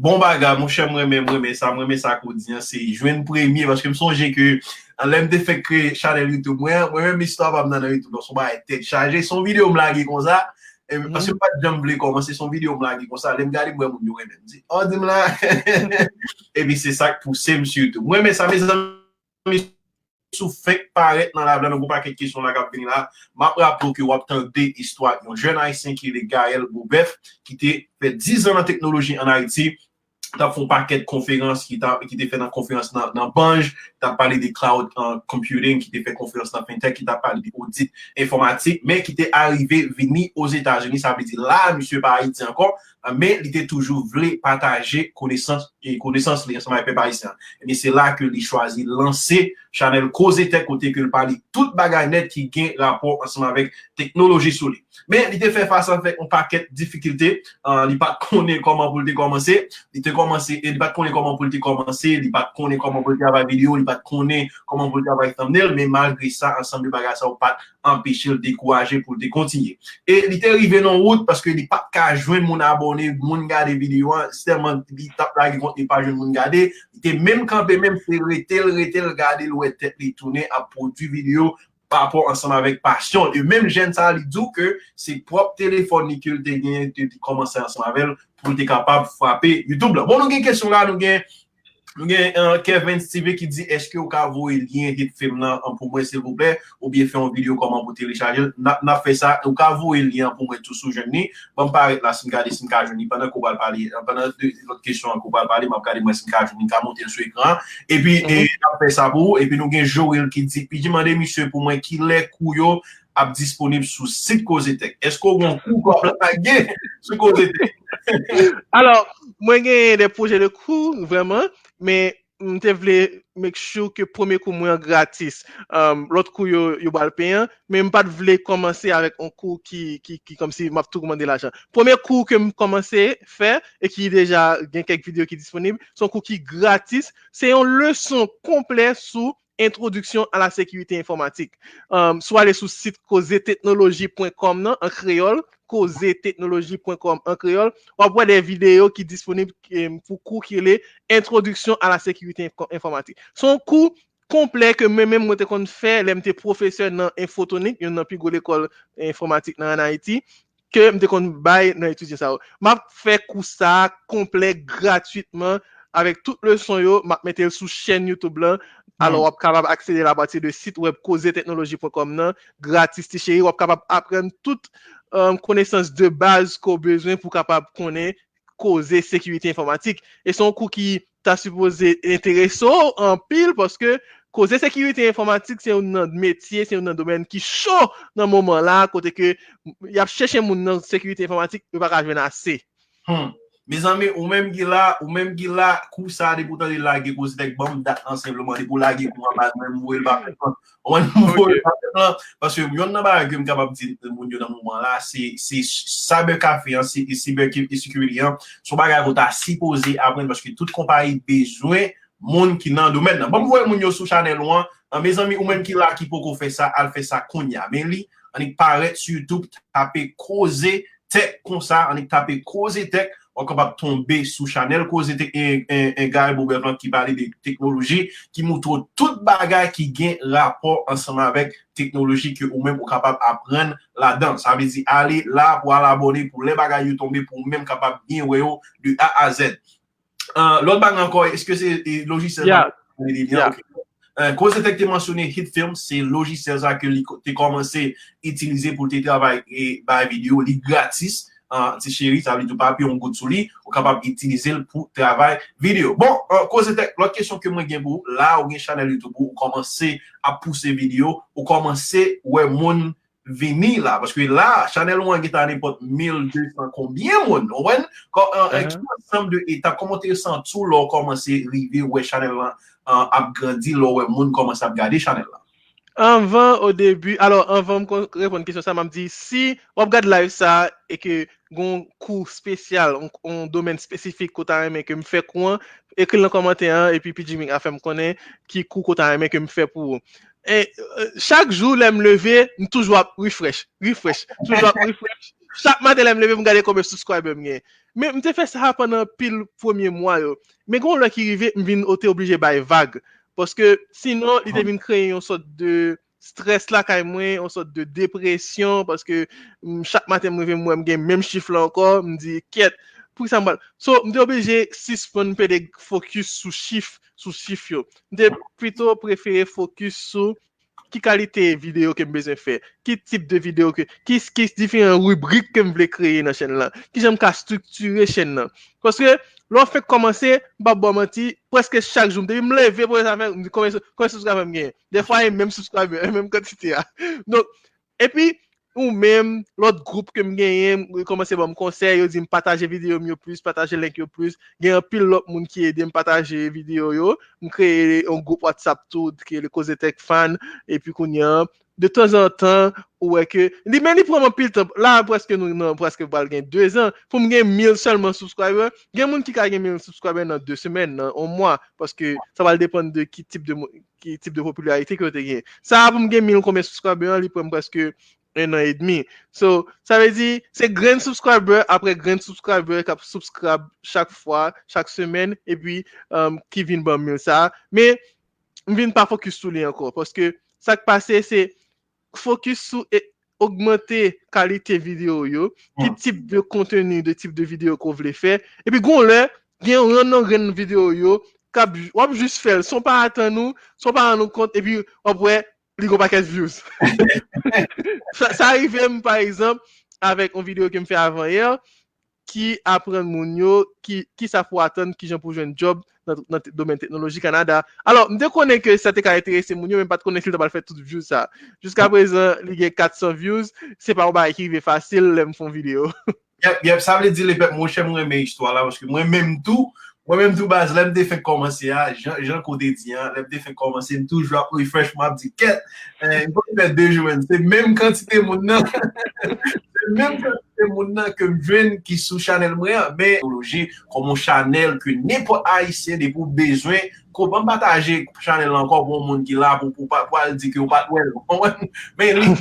Bon baga, mwen chè mwen mwen mwen mwen sa, mwen mwen sa kou diyan, se jwen premye, vaske msonje ke, an lem de fè chanel YouTube, mwen mwen mwen wap nan YouTube, don son ba ete chaje, son video mlagi kon sa, e mwen se pa jem vle komanse son video mlagi kon sa, lem gari mwen mwen mwen mwen, oh di mla, e bi se sak pou se msye. Mwen mwen sa, mwen sou fèk paret nan la vlan nou pou pa kek kisyon la kap veni la, ma prapou ki wap tan de histwa yon jen Aisyen ki le Gael Boubef, ki te fè 10 an nan teknoloji an Haiti, ta fon paket konferans ki te fè nan konferans nan Banj, ta pale de cloud computing, ki te fè konferans nan Fintech, ki ta pale de audit informatik, men ki te arrive veni os Etats-Unis, sa vè di la, msye pa Haiti ankon, men li te toujou vle pataje konesans li anseman epe parisyan. Men se la ke li chwazi lanse chanel koze tek kote ke li pali tout bagay net ki gen rapor anseman vek teknoloji sou li. Men li te fe fasan vek an paket difikilte, li pat konen koman pou li te komanse, li te komanse, li pat konen koman pou li te komanse, li pat konen koman pou li te avay video, li pat konen koman pou li te avay thumbnail, men malgre sa anseman de bagay sa ou pat empeshe li dekouaje pou li te kontinye. E li te rive nan wout paske li pat ka jwen moun abone, moun gade video an, stelman li tap la ki konti pa jwen moun gade, li te menm kampe menm fe retel retel gade lou etet li toune ap produ video pa apor ansanm avek pasyon. E menm jen sa li dou ke se prop telefon ni ke li te gen, te komanse ansanm avel pou li te kapab fwape YouTube. Bon nou gen kesyon la nou gen Nou gen uh, Kevin Steve ki di eske ou ka voye lyen hit film nan an pou mwen se vouple, ou biye fe an video koman pou telechaje na, na fe sa, ou ka voye lyen pou mwen tout sou jen ni, ban paret la sin kade sin ka jouni, panan kou bal pali panan lot kesyon kou bal pali, map kade mwen sin ka jouni, ka monte sou ekran epi mm -hmm. e, na fe sa pou, epi nou gen Joel ki di, pi di mande misye pou mwen ki le kou yo ap disponib sou sit Kozetek. Esko ou an kou kwa plakage sou Kozetek? Alors, mwen gen de proje de kou, vreman, Men, mte vle mek chou ke pweme kou mwen gratis. Lot kou yo balpen, men m pat vle komanse avèk an kou ki kom si m ap tou koumande l'ajan. Pweme kou ke m komanse fè, e ki deja gen kek video ki disponib, son kou ki gratis, se yon leson komple sou introduksyon a la sekwite informatik. So ale sou sit kozeteknologi.com nan, an kreol, kozeteknologi.com an kreol, wap wè de video ki disponib pou kou ki le introduksyon a la sekwite informatik. Son kou komple ke mè mè mwen te kon fè, lè mte profesyon nan infotonik, yon nan pi go l'ekol informatik nan anayiti, ke mte kon bay nan etudye sa ou. Map fè kou avek tout le son yo, map metel sou chen YouTube lan, alo mm. wap kapab aksele la bati de sit web kozeteknoloji.com nan, gratis ti cheri, wap kapab apren tout um, euh, konesans de baz ko bezwen pou kapab konen koze sekurite informatik. E son kou ki ta suppose intereso an pil, paske koze sekurite informatik se yon nan metye, se yon nan domen ki chou nan mouman la, kote ke yap chèche moun nan sekurite informatik, yon pa kajwen ase. Hmm. Me zanme, ou menm gila, ou menm gila, kou sa de pou tan de lage kou se bom dat nan sempleman de pou lage kou an mwen mwel baken lan. Anman mwen mwel baken lan. Paswe yon nan ba agem kapap di moun yo nan mouman la, se cyber kafe an, se cyber security an, sou bagay vota si pose apren, paske tout kompari bejwen moun ki nan domen nan. Bon mwen moun yo sou chanel wan, an me zanme ou menm gila ki pou kou fe sa, al fe sa konya. Men li, an ek paret su YouTube tape koze tek kon sa, an ek tape koze tek, an kapap tombe sou chanel koze te en gare boubezman ki bale de teknoloji ki moutou tout bagay ki gen rapor ansanman vek teknoloji ki ou men pou kapap apren la dan. Sa vezi ale la pou al abone pou le bagay yo tombe pou men kapap gen weyo du A a Z. Lot bag ankoy, eske se logise? Ya. Koze te te mwasyone Hitfilm, se logise za ke li te komanse itilize pou te travay bay video li gratis. Ti chéri, sa vli tou papi yon gout sou li, ou kapab itinize l pou travay video. Bon, koze tek, kèsyon ke mwen gen bou, la ou gen chanel YouTube ou komanse a pousse video, ou komanse wè moun vini la, paske la, chanel ou an geta anipot 1200 konbyen moun, ouwen, ekman sam de etat, komote san tou lò komanse rivi wè chanel la ap grandi lò wè moun komanse ap gade chanel la. Anvan o debu, alo anvan m repon kisyon sa, m am di, si wap gade live sa, e ke goun kou spesyal, on domen spesifik kota reme ke m fe kouan, ekri lan komante an, epi pi jiming afe m konen ki kou kota reme ke m fe pou. E euh, chak jou lè m leve, m toujwa refresh, refresh, toujwa refresh. Chak maten lè m leve, m gade koube subscribe m gen. Men m te fe sa panan pil premier mwa yo. Men goun lè ki rive, m vin ote oblije bay vague. Paske sinon, li te vin kreye yon sot de stres la kay mwen, yon sot de depresyon, paske chak maten mwen ven mwen gen menm chif la ankor, mwen di ket, pou ki sa mbal. So, mwen de obleje sispon pe de fokus sou chif, sou chif yo. Mwen de pwito prefere fokus sou ki kalite video ke mbezen fe, ki tip de video ke, ki difi an rubrik ke mwen vle kreye nan chen lan, ki jen mka strukture chen nan? Poske, lò fèk komanse, mbap bo manti, preske chak joun, debi mleve pou yon afer, mdi kome subscribe mwen gen. De fwa yon mèm subscribe, yon mèm kontite ya. E pi, ou menm, lot group ke m genyen, komanse ba m konsey, yo di m pataje video m yo plus, pataje link yo plus, gen an pil lot moun ki ede m pataje video yo, m kreye yon group WhatsApp tout, ki e le Kozetek fan, epi koun yan, de tan an tan, ou weke, di men li preman pil tan, la preske nou nan, preske bal gen 2 an, pou m gen 1000 selman subscriber, gen moun ki ka gen 1000 subscriber nan 2 semen, nan 1 mwa, paske sa val depan de ki tip de, ki tip de popularite ki yo te gen. Sa pou m gen 1000 konmen subscriber, li preman preske 1 an et demi. So, sa ve di, se gren subscriber, apre gren subscriber, kap subscribe chak fwa, chak semen, e pi ki vin ban 1000 sa. Me, m vin pa fokus sou li anko, paske sa k pase se, fokus sou e augmente kalite video yo, ki tip de kontenu de tip de video ko vle fe, epi goun le, gen ren nan ren video yo, wap jist fel, son pa atan nou, son pa an nou kont, epi wap we, li go pa ket views. Sa arrive m par exemple, avek an video ke m fe avan yer, ki apren moun yo, ki sa fwa atan, ki jen pou jen job, nan domen teknoloji Kanada. Alors, m de konen ke sa te ka eterese moun yo, men pat konen ki l tabal fè tout views sa. Juska prezant, li gen 400 views, se pa ou ba ekive fasil, lem fon video. Yep, yep, sa vle di le pep mwen chè mwen mè histwa la, mwen mèm tou, Mwen men mdou baz, lèm de fèk komanse ah, ya, jan kote diyan, ah, lèm de fèk komanse, m toujwa pou refresh map di ket, eh, m pou mwen de jwen, se mèm kantite moun nan, se mèm kantite moun nan ke m jwen ki sou chanel mwen, ah, mè, logi, komon chanel ki ne pou aisyen, ne pou bezwen, ko ban pataje chanel ankon pou bon moun ki la, pou pou pa, pou al di ki ou pat wèl, bon, mè, li,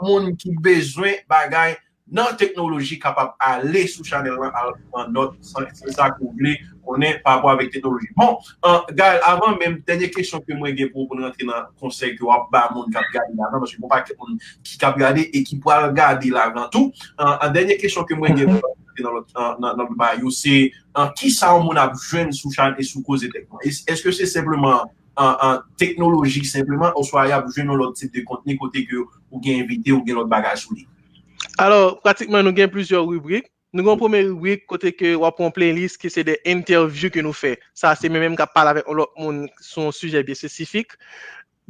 moun ki bezwen bagay, nan teknoloji kapab ale sou chanel lan an not san sa kouble konen pa apwa vek teknoloji. Bon, uh, Gael, avan men, denye kesyon ke mwen gen pou pou nan rentre nan konsey ki wap ba moun kap gade la nan, monsi moun pa ke moun ki kap gade e ki pou al gade la nan tou. Uh, an denye kesyon ke mwen gen pou nou rentre nan, nan, nan, nan bayou, se uh, ki sa ou moun ap jwen sou chanel e sou koze tekman? Eske se sepleman an teknoloji, sepleman, ou so a yap jwen nou lot tip de kontene kote ke ou gen invite ou gen lot bagaj sou li? Alors, pratikman nou gen plusyor rubrik. Nou gen pwome rubrik kote ke wapon playlist ki se de interview ke nou fe. Sa se men menm ka pal avek moun son suje biye spesifik.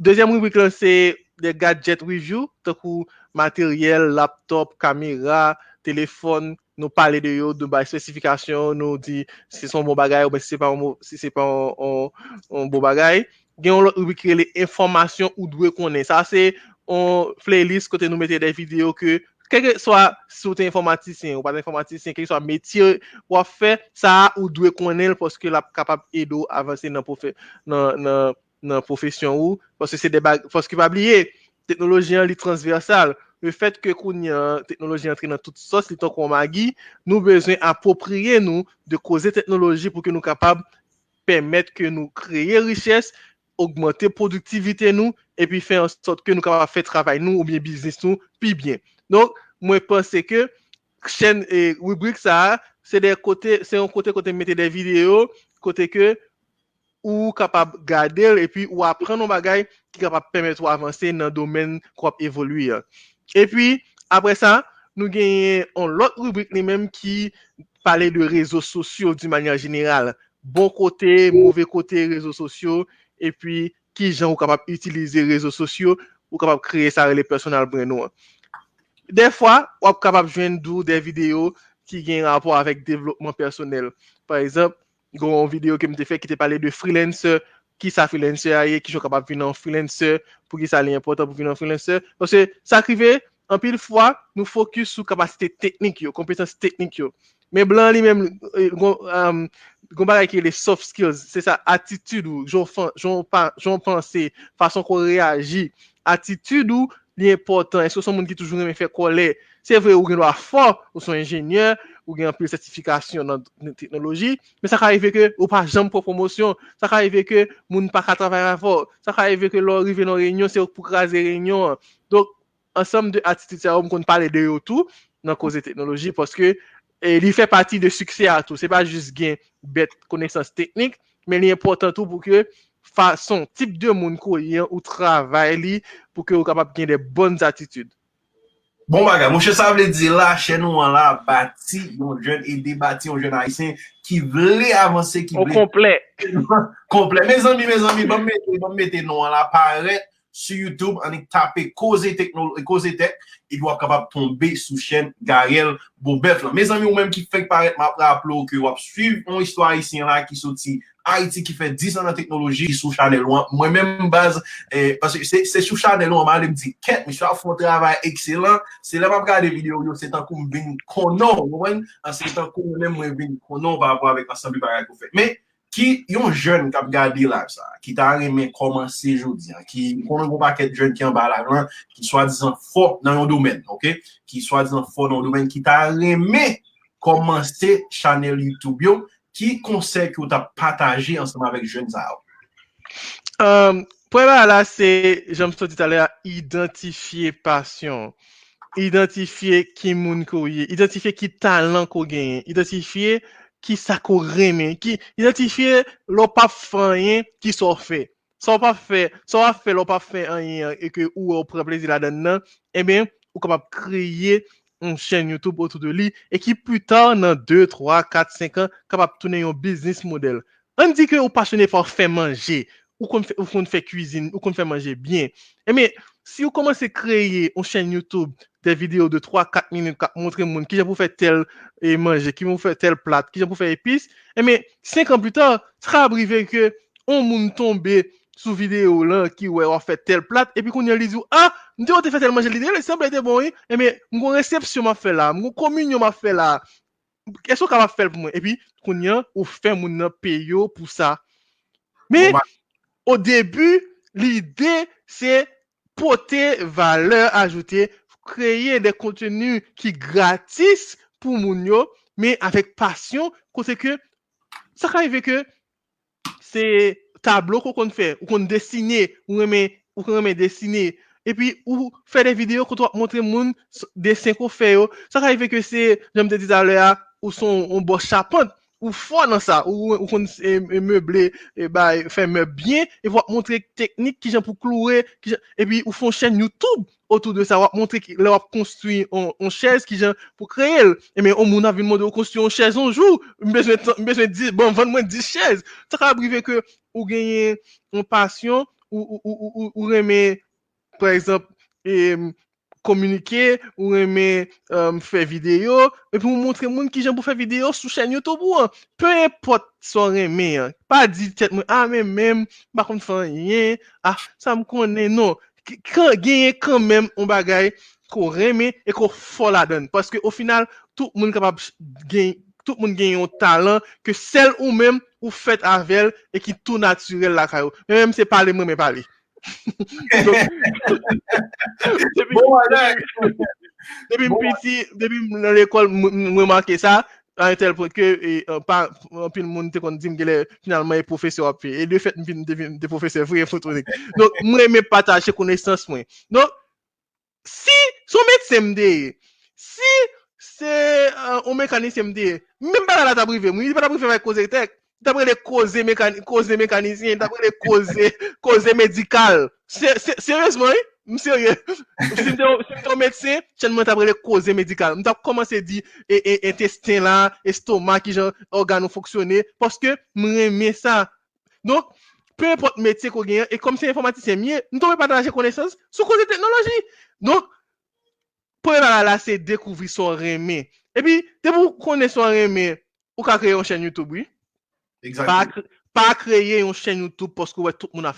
Dezyem rubrik lan se de gadget review. Takou materyel, laptop, kamera, telefon. Nou pale de yo, nou bay spesifikasyon. Nou di se son bon bagay ou se se pa un bon bagay. Gen yon rubrik re le informasyon ou dwe konen. Sa se yon playlist kote nou mette de video ke keke swa sou te informatisyen ou pa te informatisyen, keke swa metye wafè, sa ou dwe konel poske la kapap edo avanse nan, profe, nan, nan, nan profesyon ou, poske se debag, poske pa bliye, teknolojian li transversal, le fet ke koun yon teknoloji entri nan tout sos, li ton kon magi, nou bezwen apopriye nou de koze teknoloji pou ke nou kapab permette ke nou kreye riches, augmente produktivite nou, epi fè an sot ke nou kapab fè travay nou ou bien biznis nou, pi bien. Donk, mwen pense ke chen e rubrik sa, se yon kote kote mette de video, kote ke ou kapab gade el, e pi ou apren nou bagay ki kapab pemet ou avanse nan domen kwa ap evoluye. E pi, apre sa, nou genye an lot rubrik li menm ki pale de rezo sosyo di manyan general. Bon kote, mouve kote rezo sosyo, e pi ki jan ou kapab utilize rezo sosyo, ou kapab kreye sa rele personal breno an. De fwa, wap kapap jwen dou de video ki gen rapor avèk devlopman personel. Par exemple, goun video ke mte fè ki te pale de freelancer, ki sa freelancer ye, ki jò kapap vin an freelancer, pou ki sa li important pou vin an freelancer. Pwese, sa krive, an pil fwa, nou fokus sou kapasite teknik yo, kompetans teknik yo. Men blan li men, goun bagay ki le soft skills, se sa atitude ou, joun panse, fason kon reagi, atitude ou, li important, eske son moun ki toujou remen fè kolè, se vre ou gen lwa fò, ou son enjènyè, ou gen anpil sertifikasyon nan, nan teknoloji, men sa ka eve ke ou pa jam pou promosyon, sa ka eve ke moun pa ka travay an fò, sa ka eve ke lò rive nan renyon, se ou pou krasè renyon, donk ansam de atitude sa ou m kon pale de yo tou, nan koze teknoloji, poske eh, li fè pati de suksè a tou, se pa jist gen bet konesans teknik, men li important tou pou ke fason, tip de moun ko yon ou travay li pou ke ou kapap gen de bonn atitude. Bon baga, monshe sa vle di la, chen nou an la bati yon jen, e debati yon jen haisyen ki vle avanse, ki vle... O komple. komple. Me zanmi, me zanmi, bon mette, bon mette nou an la paret su YouTube anik tape koze teknoloji, koze tek, e wap kapap tombe sou chen Gariel Bobef la. Me zanmi ou menm ki fek paret map la aplo ki wap suiv yon histwa haisyen la ki soti Haïti qui fait 10 ans de technologie sous Chanel Moi-même, base, eh, parce que c'est sous Chanel Loin, je me quête, mais je fais un travail excellent. C'est là que je regarde des vidéos, c'est un coup, je viens konon, c'est un coup, viens konon par rapport avec l'ensemble bagage qu'on fait. Mais, qui yon jeune qui a regardé là qui t'a aimé commencer aujourd'hui, qui connaît un paquet de jeunes qui en bas là, qui soit disant fort dans le domaine, ok, qui soit disant fort dans le domaine, qui t'a aimé commencer channel YouTube, qui conseil que tu as partagé ensemble avec jeunes ça? Euh, Premier là, c'est, j'aime ça tout à l'heure, identifier passion, identifier qui moun identifier qui talent qu'on gagne, identifier qui sa ko reme, qui identifier l'on pas fait qui sont fait. Sans pas fait, sans fait l'on pas fait rien et que ou on prend plaisir là-dedans, eh bien, ou capable créer une chaîne YouTube autour de lui et qui plus tard, dans 2, 3, 4, 5 ans, capable de tourner un business model. On dit que vous passionné pour faire manger, ou qu'on fait, fait cuisine, ou qu'on fait manger bien. Eh bien, si vous commencez à créer une chaîne YouTube des vidéos de 3-4 minutes qui montrent monde qui pour faire tel et manger, qui vont faire tel plat, qui pour faire épices, et mais 5 ans plus tard, ça va arriver que on monde tombe sous vidéo là qui ouais on fait tel plat et puis qu'on y a dit ah on te fait tel manger l'idée le semble être bon et mais mon réception m'a fait là mon communion m'a fait là. Qu'est-ce qu'on va faire pour moi? Et puis qu'on y a ou fait mon payo pour ça. Mais bah. au début l'idée c'est porter valeur ajoutée créer des contenus qui gratis pour Mounio, mais avec passion, côté que ça arrive que c'est tableau qu'on fait, ou qu'on dessine, ou qu'on met dessiner, et puis ou faire des vidéos qu'on doit montrer moun dessin qu'on fait, ça arrive que c'est, j'aime te dire ou son on bosse charpente, ou fort dans ça, ou, ou qu'on meubler, et bah, faire bien, et voir montrer technique qui j'aime pour clouer, et puis ou font chaîne YouTube, autour de ça, on montrer qu'il a construit une chaise qui pour créer. Et mais on a vu de construire une chaise un jour, besoin besoin de bon, vendre moins 10 chaises. Ça va arriver que ou gagner une passion ou ou ou par exemple et communiquer ou aimer euh, faire vidéo et puis montrer monde qui j'aime pour faire vidéo sur chaîne YouTube peu importe son aimer hein. pas dire ah mais même par contre rien ah ça me connaît non gagner quand même un bagay qu'on remet et qu'on faut la donne. Parce que au final, tout le monde capable gagner, tout monde gagne un talent que celle ou même ou fait avec et qui tout naturel la même c'est parler moi mais parler. depuis petit, depuis dans l'école, remarqué ça, à un an etel pou ke uh, pa anpil moun te kon dim gele finalman e profese wapye. E de fet mpil devin de profese vre fotonik. Donk mwen eme pataje konesans mwen. Donk, si son met semde, si se uh, o mekanis semde, mwen pa la tabrive, mwen pa tabrive vay koze tek, tabrive le koze mekanisyen, tabrive le koze medikal. Seryosman, se, se, hein? Mseye, si mte médecin, chen mwen tabre le. Mte ap komanse di e, e, intestin la, estomac, qui jan organo fonctionner, parce que reme sa. Donc, peu importe métier qu'on gagne, et comme c'est informaticien mieux, nous devons partager connaissance sur côté technologie. Donc, pour là, là, c'est découvrir son remé. Et puis, de vous connaissez son remé, ou créer une chaîne YouTube, oui? Exactement. Pas, pas créer une chaîne YouTube parce que ouais, tout le monde a.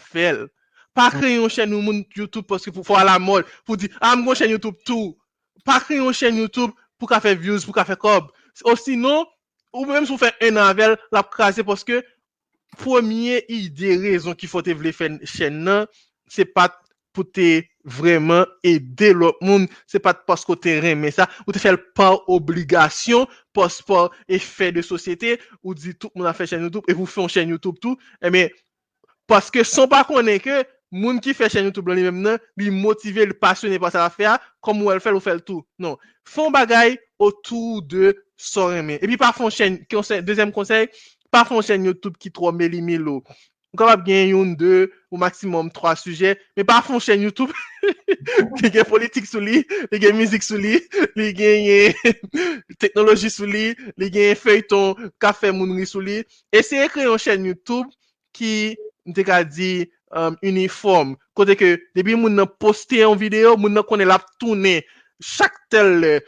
Pas créer une chaîne YouTube parce que pour faire la mode, pour dire, ah, une chaîne YouTube tout. Pas créer une chaîne YouTube pour faire views, pour faire cob. Ou sinon, ou même si vous faites un avel, la craser parce que, première idée, raison qu'il faut faire une chaîne, c'est pas pour vraiment aider l'autre monde, c'est pas parce que tu mais ça, ou te faire par obligation, par effet de société, ou dit tout le monde a fait chaîne YouTube, et vous faites une chaîne YouTube tout, mais, parce que sans pas connaître que, Moun qui fait chaîne YouTube lui même nan, motivé, le passionné par ça faire, comme ou elle fait, ou fait tout. Non. Font bagay autour de son Et puis pas font chaîne, conseil, deuxième conseil, pas font chaîne YouTube qui trop méli-mélo. Vous capable gagner une, deux, ou maximum trois sujets, mais pas font chaîne YouTube qui gagne politique sous qui gagne musique sous lui, qui gagne technologie sous lui, qui gagne feuilleton, café mounri sous lui. Essayez créer une chaîne YouTube qui, on dit, uniform, kote ke debi moun nan poste yon video, moun nan konen lap toune chak tel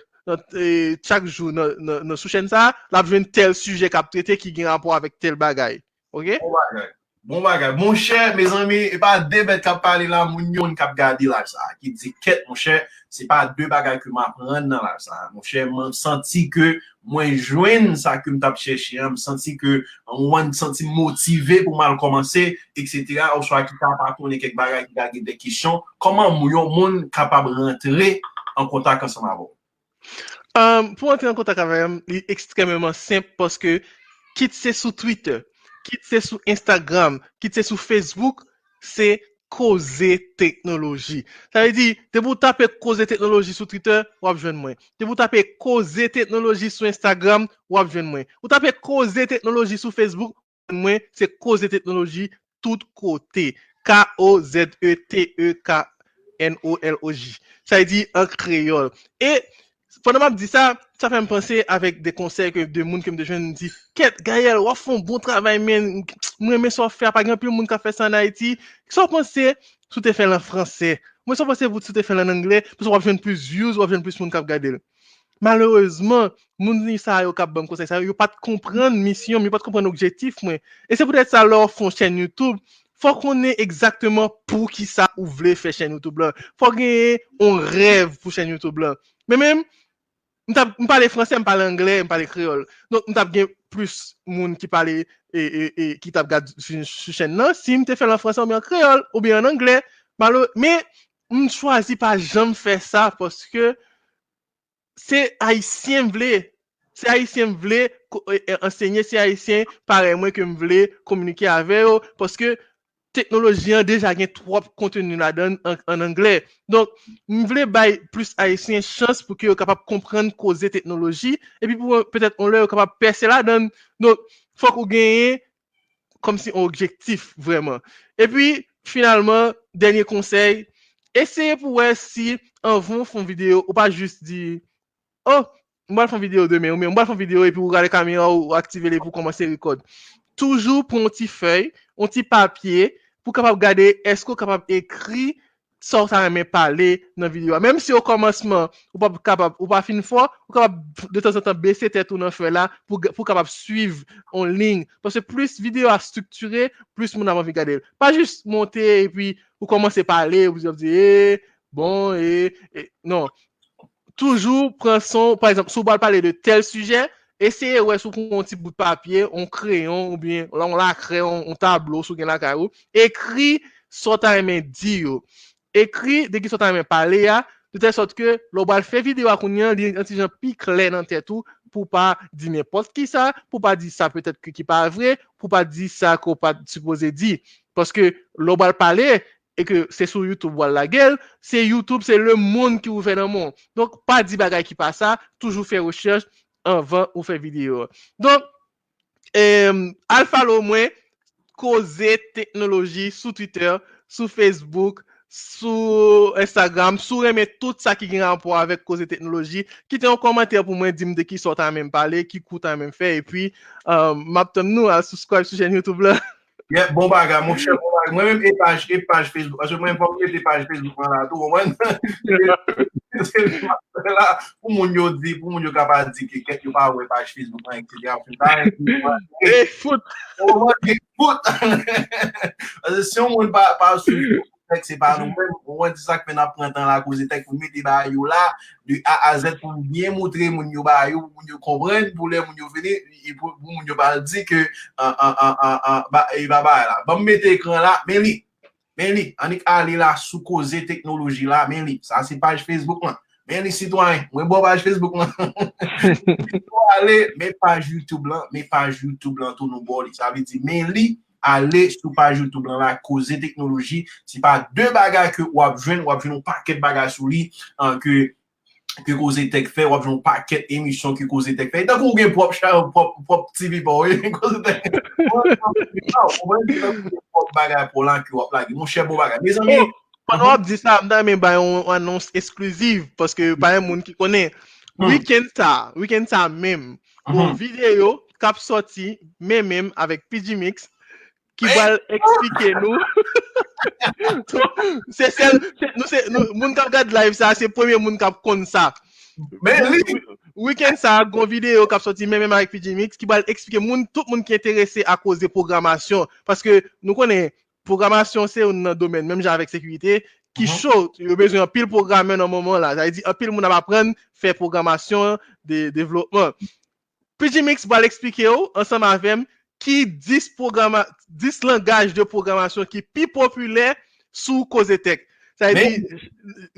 chak jou nan sou chen sa, lap tel suje kap trete ki gen rapor avik tel bagay. Ok? Bagay. Bon bagay. Mon chè, me zanmi, e pa debet kap pale la, moun yon kap gadi la sa. Ki di ket, mon chè, se pa de bagay ke m apren nan la sa. Mon chè, m senti ke mwen jwen sa ke m tap chèche, m senti ke mwen senti motive pou mal komanse, etc. Ou so a ki tap akone kek bagay ki gadi de kisyon, koman moun yon moun kapab rentre an kontak an sa mavo? Pou rentre an kontak avèm, li ekstrememan semp, poske kit se sou Twitter, kit se sou Instagram, kit se sou Facebook, se koze teknoloji. Sa ve di, te pou tape koze teknoloji sou Twitter, wap jwen mwen. Te pou tape koze teknoloji sou Instagram, wap jwen mwen. Ou tape koze teknoloji sou Facebook, mwen, se koze teknoloji tout kote. K-O-Z-E-T-E-K-N-O-L-O-J. Sa ve di, an kreyol. E, Fon nan m ap di sa, sa fè m pense avèk de konsey ke de moun ke m de jwen m di, ket, Gayel, waf fon bon travay men, mwen mè so fè, pa gen pè moun ka fè sa nan Haiti, ki so pense, sou te fè lan fransè, mwen so pense vout sou te fè lan anglè, pou so wap jwen plus views, wap jwen plus moun kap gade. Malèrezman, moun ni sa yo kap bèm konsey, sa. Yo pat kompren misyon, yo pat kompren objektif mwen, e se pou tèt sa lò fon chèn YouTube, fò konè exaktèman pou ki sa ou vle fè chèn YouTube la, fò genye, on rêv pou chèn YouTube la. Mè mèm, m pale franse, m pale angle, m pale kreol. Non, m tap gen plus moun ki pale e ki tap gade sou chen nan. Si m te fè la franse ou bi an kreol, ou bi an angle, mè m chwazi pa jom fè sa poske se haisyen vle. Se haisyen vle ensegne, se haisyen pare mwen ke m vle komunike ave yo poske teknolojien deja gen trop kontenu la den an angle. Donk, m vle bay plus haisyen chans pou ki yo kapap komprende koze teknoloji, epi pou petet on yo kapap perse la den. Donk, fok ou genye kom si objektif vreman. Epi, finalman, denye konsey, eseye pou wè si an voun fon video, ou pa jist di, oh, m wale fon video demè, ou m wale fon video epi ou gade kamera ou aktive le pou komanse rekod. Toujou pou an ti fey, an ti papye, pou kapap gade esko kapap ekri sort a reme pale nan videwa. Mem si yo komanseman, ou pa fin fwa, ou kapap de tan san tan bese tetou nan fwe la, pou kapap suiv an ling. Pwese plus videwa strukture, plus moun avan vi gade. Pa jist monte, e pi ou komanse pale, ou zi ap di, e, bon, e, non. Toujou pran son, par exemple, sou bal pale de tel sujet, Eseye wè sou kon ti bout papye, on kreyon, ou bien, la on la kreyon, on tablo sou gen la karou, ekri sota remen di yo. Ekri deki sota remen pale ya, de tel sot ke, lo bal fe video akounyan, li an ti jan pi klen nan tetou, pou pa di nepot ki sa, pou pa di sa petet ki pa vre, pou pa di sa ko pa suppose di. Paske lo bal pale, e ke se sou YouTube la se YouTube se le moun ki ou ven nan moun. Donk pa di bagay ki pa sa, toujou fe rechèj, anvan ou fe video. Don, al falo mwen, koze teknoloji sou Twitter, sou Facebook, sou Instagram, reme tout sa ki gen anpo avèk koze teknoloji, ki te yon komantè pou mwen dim de ki sotan men pale, ki koutan men fe, e pi, map tem nou a subscribe sou jen YouTube la. Yeah, bon baga, moun chè, bon baga. Mwen mèm epaj, epaj Facebook. Asè mwen mèm epaj Facebook an la tou. Mwen pou moun yo di, pou moun yo kapa di ki ket yo pa wè epaj Facebook an ek se di ap. E foot! E foot! Asè si yon moun pa sou tek se pa nou di ap la kouze tek pou meti ba yo la, di A a Z pou mwen moutre moun yo ba yo, moun yo kompren, pou lè moun yo veni, pou moun yo ba di ke, an, an, an, an, an, ba, e ba ba la. Ba mwen meti ekran la, men li, men li, anik ale la sou koze teknoloji la, men li, sa se page Facebook man. men li sitwany, mwen bo page Facebook man. Sitwany, ale, men page YouTube lan, men page YouTube lan tou nou bo li, sa ve di, men li, ale sou page YouTube lan la, koze teknoloji, si pa de bagay ke wap jwen, wap jwen nou paket bagay sou li, an ke koze tek fe, wap nou paket emisyon ke koze tek fe, tak ou gen pop chan, pop TV pa ou, koze tek fe, pop bagay pou lan ki wap lage, moun chè bo bagay. Pan wap di sa, mda men bayon anons esklusiv, paske bayon moun ki konen, Weekend Star, Weekend Star mem, pou videyo, kap soti, men men, avek PG Mix, ki wale eksplike nou Se sel, moun kap gade live sa, se premier moun kap kon sa. Men li! Weekend sa, gon video kap soti men men Marek PGMX, ki bal eksplike moun, tout moun ki enterese a koz de programasyon. Paske nou konen, programasyon se ou nan domen, menm jan avek sekwite, ki chou, yo bezwen apil programmen nan momon la. Jay di, apil moun ap apren, fe programasyon, de devlopman. PGMX bal eksplike yo, ansam avem, ki dis langaj de programasyon ki pi popüler sou Kozetek. Sa yi di,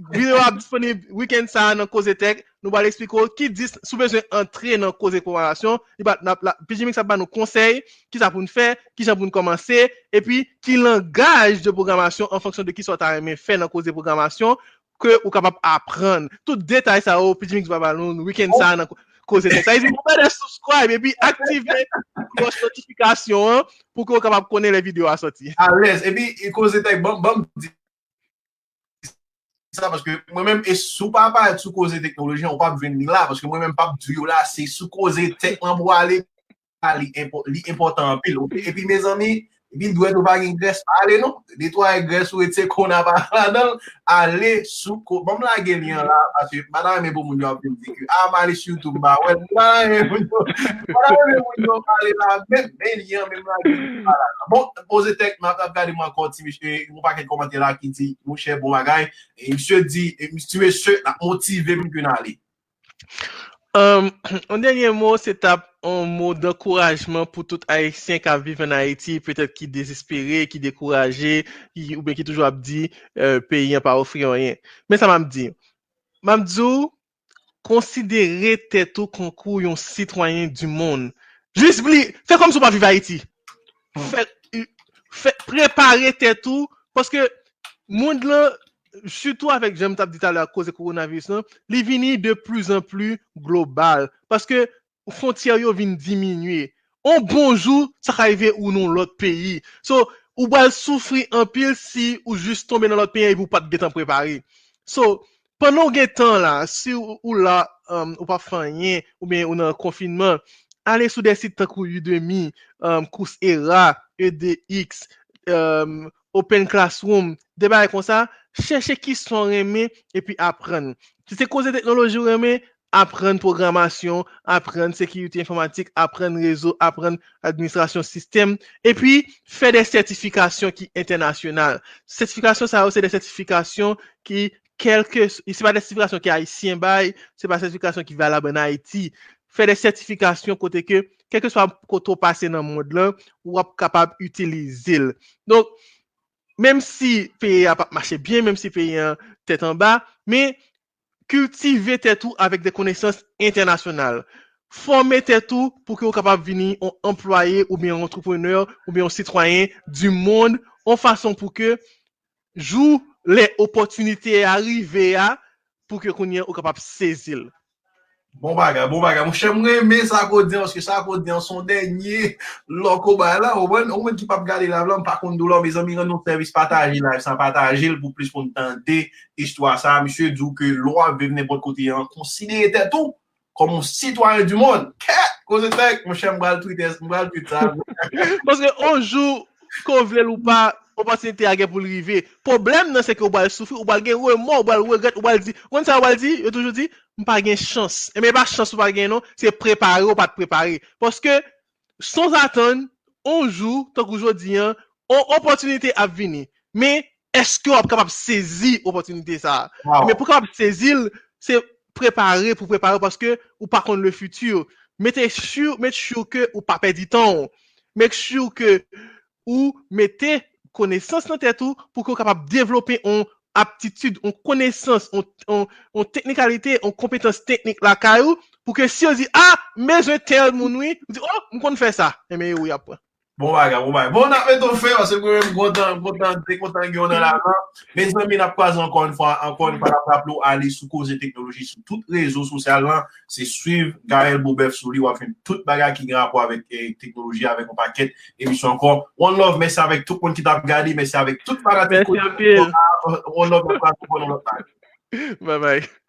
video ap disponib weekend sa nan Kozetek, nou ba l'ekspliko ki dis sou bezwen entre nan Kozetek programasyon, PGMX ap ba nou konsey, ki sa pou nou fe, ki sa pou nou komanse, e pi ki langaj de programasyon an fonksyon de ki sot a reme fe nan Kozetek programasyon, ke ou kapap apren. Tout detay sa ou, PGMX ba ba nou weekend sa nan Kozetek. Sa yi pou mwen de subscribe e pi aktive klos notifikasyon pou ki ou kapap konen le video a soti. A les, e pi Kozetek, bom di sa, paske mwen menm e sou pa pa et sou Koze Teknoloji, an wap ven ni la, paske mwen menm pap duyo la, se sou Kozetek, an wale li important pil. E pi Bin dwe do bag ingres, ale nou, detwa ingres ou etse kon apan adan, ale sou kon, bom la gen yon la, ase, badan me bo moun yo ap dem dikyo, a mali sou YouTube ba, wè, badan me ale la, la bon, pose tek, mwen ap gade mwen konti, mwen pa ken komante la ki chè bon bagay, e msye di, e msye se, la motive mwen ale. Um, denye mou, se tap un mou d'enkourajman pou tout Haitien ka vive en Haiti, petèt ki desespere, ki dekouraje, ou ben ki toujou ap di euh, an pa ofri an yen. Men sa mam di. Mam djou, konsidere tètou konkou yon sitwanyen du moun. Jus bli, fè kom sou pa vive Haiti. Fè, mm. fè, prepare tètou, poske moun de Soutou avèk jèm tap dit alè a koze koronavirus nan, li vini de plus an plus global. Paske fontieryo vini diminuye. On bonjou, sa ka yve ou non lot peyi. So, ou bal soufri an pil si ou jist tombe nan lot peyi, ou pat getan prepari. So, panon getan la, si ou la, ou pa fanyen, ou ben ou nan konfinman, ale sou de sit takou Udemy, Kous Era, EDX, Open Classroom, debay kon sa, chèche ki son remè, epi apren. Si se koze teknoloji remè, apren programasyon, apren sekiriti informatik, apren rezo, apren administrasyon sistem, epi fè de sertifikasyon ki internasyonal. Sertifikasyon sa ou se de sertifikasyon ki kelke, se pa de sertifikasyon ki a isyen bay, se pa sertifikasyon ki valab en Haiti, fè de sertifikasyon kote ke, kelke swa koto pase nan mod lan, wap kapab utilizil. Donk, Mem si peye a pap mache bien, mem si peye an tèt an ba, me kultive tèt ou avèk de konesans internasyonal. Forme tèt ou pou ki ou kapap vini an employe ou bi an entrepreneur ou bi an sitwoyen du moun an fason pou ke jou le opotunite arrive a pou ki ou konyen ou kapap sezil. Bon baga, bon baga, mwen chè mwen mè sa kodyan, oske sa kodyan son denye loko ba la, ou mwen ki pap gade la vlan, pa kondou la, mè zan mi ren nou servis patajil la, san patajil pou plis pou ntante istwa sa, mwen djou ke lwa vevne pot kote yon, konside ete tou, kon mwen sitwany du moun, kè, kose tek, mwen chè mwen bral tweet, mwen bral tweet sa. Paske onjou, kon vle loupa, oposinite a gen pou lrive, problem nan se ke ou bal soufi, ou bal gen wè mò, ou bal wè gèt, ou bal di, wè nsa wè di, yo toujou di, mpa gen chans. E mè ba chans ou pa gen nou, se prepare ou pa te prepare. Poske, son zaten, onjou, tok oujou diyan, ou oposinite ap vini. Mè, eske ou ap kapap sezi oposinite sa. Mè pou kapap sezil, se prepare pou prepare, poske, ou pa kon le futur. Mète chou, mète chou ke ou pa pedi ton. Mète chou ke ou mette konesans nan tetou pou ki ou kapap devlope yon aptitude, yon konesans, yon teknikalite, yon kompetans teknik la kayou, pou ki si yo zi, ah, me zwe tel mounwi, oh, mwen kon fè sa, eme yon yap wè. Bon baga, bon baga. Bon ap eto fe, wase kwen m gwotan, gwotan, dekwotan gyon nan la man. Men zan mi nap kwa zan ankon fwa, ankon fwa nap ap lo ali sou koze teknoloji sou tout rezo sosyal lan. Se suiv Garel Boubef sou li wafen tout baga ki gen apwa avèk teknoloji avèk an paket emisyon ankon. One love, mèsi avèk tout kon ki tap gadi, mèsi avèk tout baga teknoloji. Mèsi apil. One love, tout kon an lopak. Bye bye.